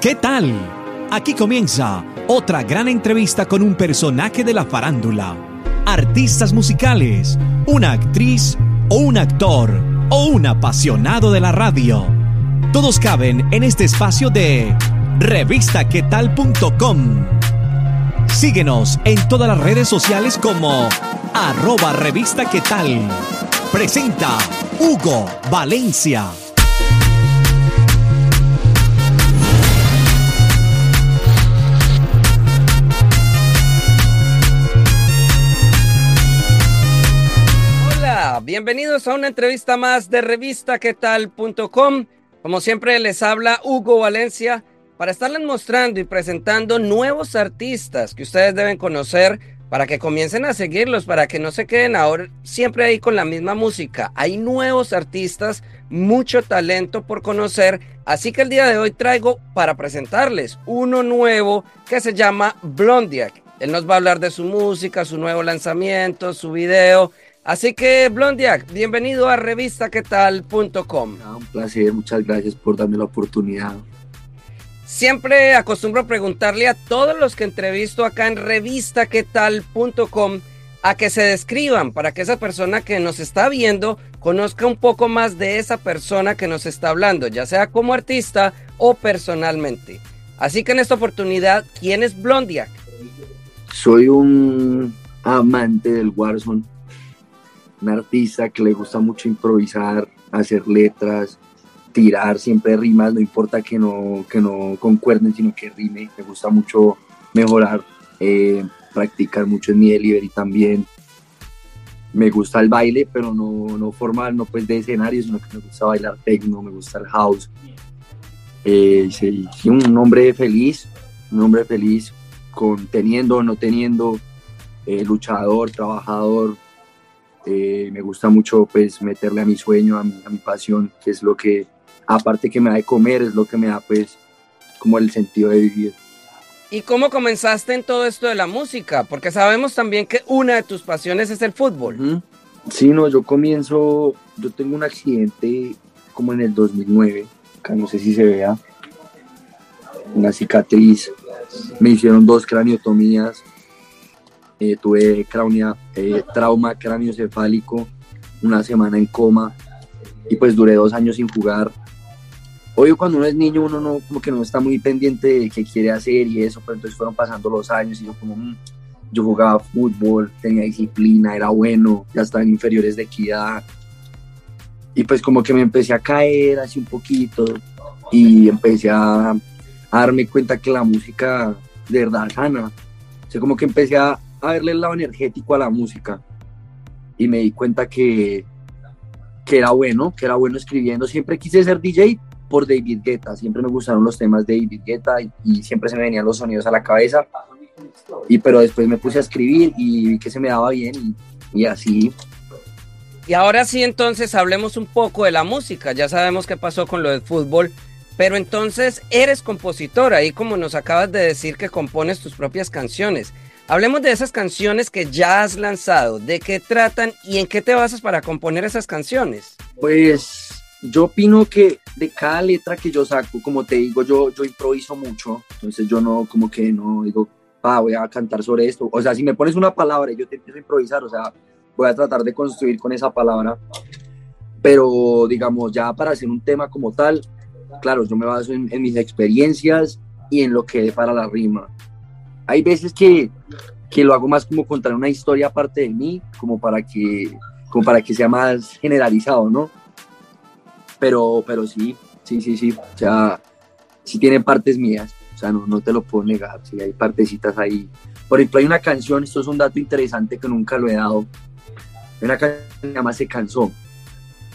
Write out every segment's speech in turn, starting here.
¿Qué tal? Aquí comienza otra gran entrevista con un personaje de la farándula, artistas musicales, una actriz o un actor o un apasionado de la radio. Todos caben en este espacio de revistaquetal.com. Síguenos en todas las redes sociales como arroba revista. Presenta Hugo Valencia. Bienvenidos a una entrevista más de revistaquetal.com. Como siempre les habla Hugo Valencia para estarles mostrando y presentando nuevos artistas que ustedes deben conocer para que comiencen a seguirlos, para que no se queden ahora siempre ahí con la misma música. Hay nuevos artistas, mucho talento por conocer, así que el día de hoy traigo para presentarles uno nuevo que se llama Blondiak. Él nos va a hablar de su música, su nuevo lanzamiento, su video. Así que Blondiak, bienvenido a revistaquetal.com. Ah, un placer, muchas gracias por darme la oportunidad. Siempre acostumbro preguntarle a todos los que entrevisto acá en revistaquetal.com a que se describan para que esa persona que nos está viendo conozca un poco más de esa persona que nos está hablando, ya sea como artista o personalmente. Así que en esta oportunidad, ¿quién es Blondiak? Soy un amante del Warzone, un artista que le gusta mucho improvisar, hacer letras, tirar siempre rimas, no importa que no, que no concuerden, sino que rime. Me gusta mucho mejorar, eh, practicar mucho en mi delivery también. Me gusta el baile, pero no, no formal, no pues de escenario, sino que me gusta bailar techno, me gusta el house. Eh, sí, un hombre feliz, un hombre feliz, con teniendo o no teniendo, eh, luchador, trabajador. Me gusta mucho pues meterle a mi sueño, a mi, a mi pasión, que es lo que aparte que me da de comer, es lo que me da pues como el sentido de vivir. ¿Y cómo comenzaste en todo esto de la música? Porque sabemos también que una de tus pasiones es el fútbol. Sí, no, yo comienzo, yo tengo un accidente como en el 2009, acá no sé si se vea, una cicatriz, me hicieron dos craniotomías, eh, tuve craunia, eh, trauma craneocefálico, una semana en coma y pues duré dos años sin jugar Obvio, cuando uno es niño, uno no, como que no está muy pendiente de qué quiere hacer y eso, pero entonces fueron pasando los años y yo como, mm, yo jugaba fútbol, tenía disciplina, era bueno, ya estaba en inferiores de equidad. Y pues como que me empecé a caer así un poquito y empecé a, darme cuenta que la música de verdad sana. O sea, como que empecé a, a verle el lado energético a la música y me di cuenta que, que era bueno, que era bueno escribiendo. Siempre quise ser DJ, por David Guetta. Siempre me gustaron los temas de David Guetta y, siempre se me venían los sonidos a la cabeza. Y pero después me puse a escribir y vi que se me daba bien y, así. Y ahora sí, entonces hablemos un poco de la música. Ya sabemos qué pasó con lo del fútbol, pero entonces eres compositor, ahí como nos acabas de decir que compones tus propias canciones. Hablemos de esas canciones que ya has lanzado, de qué tratan y en qué te basas para componer esas canciones. Pues yo opino que de cada letra que yo saco, como te digo, yo, yo improviso mucho, entonces yo no, como que no digo, ah, voy a cantar sobre esto. O sea, si me pones una palabra y yo te empiezo a improvisar, o sea, voy a tratar de construir con esa palabra. Pero, digamos, ya para hacer un tema como tal, claro, yo me baso en, mis experiencias y en lo que es para la rima. Hay veces que, que lo hago más como contar una historia aparte de mí, como para que, como para que sea más generalizado, ¿no? pero, pero sí, sí, sí, sí, o sea, sí tiene partes mías, o sea, no, no te lo puedo negar, sí hay partecitas ahí. Por ejemplo, hay una canción, esto es un dato interesante que nunca lo he dado, hay una canción que se Se Cansó,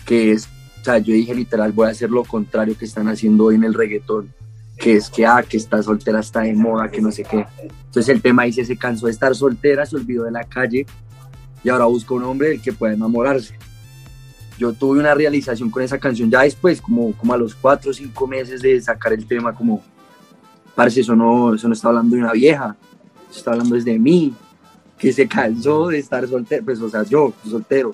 que es, sea, yo dije literal, voy a hacer lo contrario que están haciendo hoy en el reggaetón, que es que, ah, que está soltera está de moda, que no sé qué. Entonces el tema dice, se cansó de estar soltera, se olvidó de la calle y ahora busca un hombre del que pueda enamorarse yo tuve una realización con esa canción ya después, como, como a los cuatro o cinco meses de sacar el tema, como, parece, eso no, eso no está hablando de una vieja, eso está hablando desde mí, que se cansó de estar soltero, pues, o sea, yo, soltero,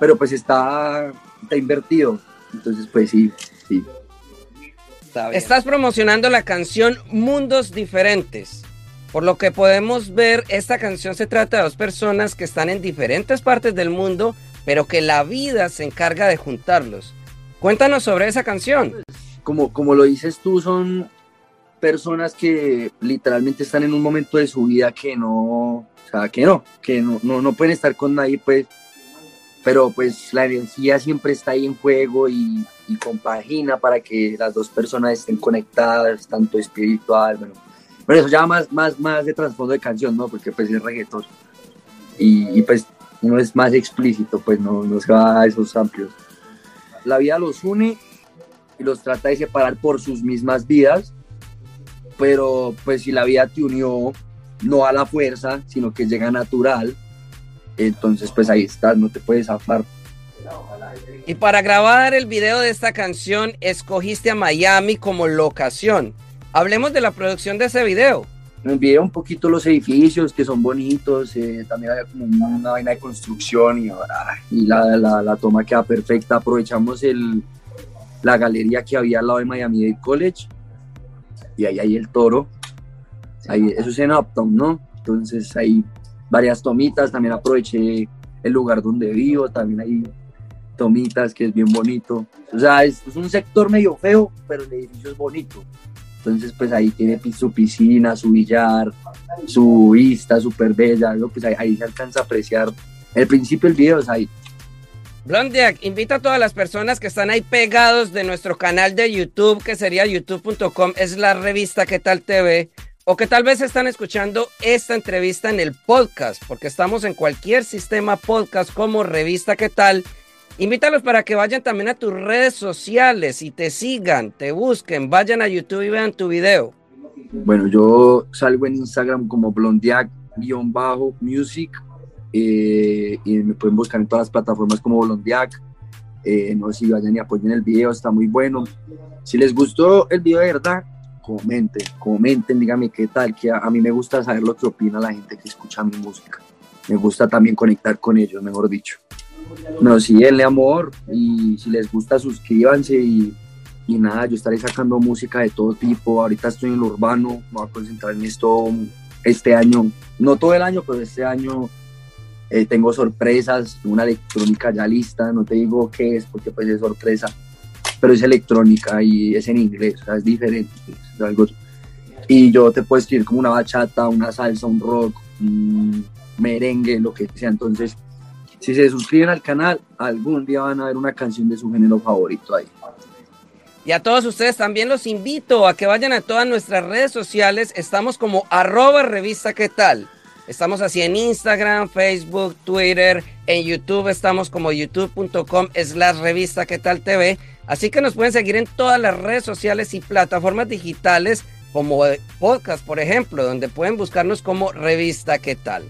pero pues está, está invertido, entonces, pues sí, sí. Estás promocionando la canción Mundos Diferentes. Por lo que podemos ver, esta canción se trata de dos personas que están en diferentes partes del mundo, pero que la vida se encarga de juntarlos. Cuéntanos sobre esa canción. Como, como lo dices tú, son personas que literalmente están en un momento de su vida que no, o sea, que no, que no, no, no pueden estar con nadie, pues, pero pues la energía siempre está ahí en juego y, y compagina para que las dos personas estén conectadas, tanto espiritual, bueno, pero eso ya más, más, más de trasfondo de canción, ¿no? Porque pues es reggaetón. Y, y pues uno es más explícito, pues no, no se va a esos amplios. La vida los une y los trata de separar por sus mismas vidas, pero pues si la vida te unió, no a la fuerza, sino que llega natural, entonces pues ahí estás, no te puedes zafar. Y para grabar el video de esta canción, escogiste a Miami como locación. Hablemos de la producción de ese video. Me envié un poquito los edificios que son bonitos, eh, también había como una vaina de construcción y, y la, la, la, toma queda perfecta. Aprovechamos el, la galería que había al lado de Miami Dade College y ahí hay el toro. Ahí, eso es en Uptown, ¿no? Entonces hay varias tomitas, también aproveché el lugar donde vivo, también hay tomitas que es bien bonito. O sea, es, es un sector medio feo, pero el edificio es bonito. Entonces, pues ahí tiene su piscina, su billar, su vista súper bella, ¿no? pues ahí, ahí, se alcanza a apreciar. El principio del video es ahí. Blondiac, invita a todas las personas que están ahí pegados de nuestro canal de YouTube, que sería youtube.com, es la revista ¿Qué tal TV? O que tal vez están escuchando esta entrevista en el podcast, porque estamos en cualquier sistema podcast como revista ¿Qué tal? Invítalos para que vayan también a tus redes sociales y te sigan, te busquen, vayan a YouTube y vean tu video. Bueno, yo salgo en Instagram como blondiac-music eh, y me pueden buscar en todas las plataformas como blondiac. Eh, no sé si vayan y apoyen el video, está muy bueno. Si les gustó el video de verdad, comenten, comenten, díganme qué tal, que a, a mí me gusta saber lo que opina la gente que escucha mi música. Me gusta también conectar con ellos, mejor dicho. No, sí, denle amor y si les gusta suscríbanse y, nada, yo estaré sacando música de todo tipo. Ahorita estoy en lo urbano, me voy a concentrar en esto este año, no todo el año, pero este año eh, tengo sorpresas, una electrónica ya lista, no te digo qué es porque pues es sorpresa, pero es electrónica y es en inglés, o sea, es diferente, algo. Y yo te puedo escribir como una bachata, una salsa, un rock, un merengue, lo que sea, entonces si se suscriben al canal, algún día van a ver una canción de su género favorito ahí. Y a todos ustedes también los invito a que vayan a todas nuestras redes sociales. Estamos como arroba revista qué tal. Estamos así en Instagram, Facebook, Twitter, en YouTube estamos como youtube.com slash revista qué tal TV. Así que nos pueden seguir en todas las redes sociales y plataformas digitales como podcast, por ejemplo, donde pueden buscarnos como revista qué tal.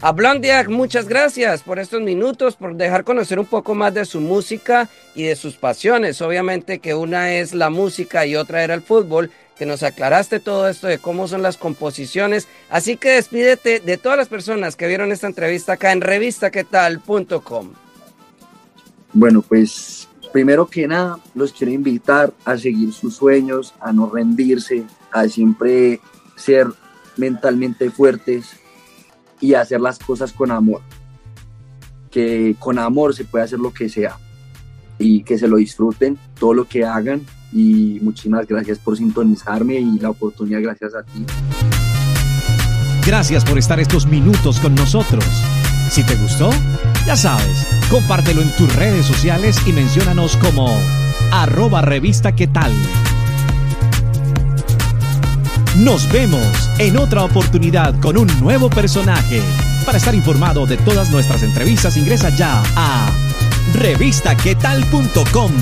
A Blondiac, muchas gracias por estos minutos, por dejar conocer un poco más de su música y de sus pasiones. Obviamente que una es la música y otra era el fútbol, que nos aclaraste todo esto de cómo son las composiciones. Así que despídete de todas las personas que vieron esta entrevista acá en revistaquetal.com. Bueno, pues primero que nada, los quiero invitar a seguir sus sueños, a no rendirse, a siempre ser mentalmente fuertes y hacer las cosas con amor. Que con amor se puede hacer lo que sea y que se lo disfruten, todo lo que hagan. Y muchísimas gracias por sintonizarme y la oportunidad, gracias a ti. Gracias por estar estos minutos con nosotros. Si te gustó, ya sabes, compártelo en tus redes sociales y menciónanos como arroba revista qué tal. Nos vemos en otra oportunidad con un nuevo personaje. Para estar informado de todas nuestras entrevistas, ingresa ya a revistaquetal.com.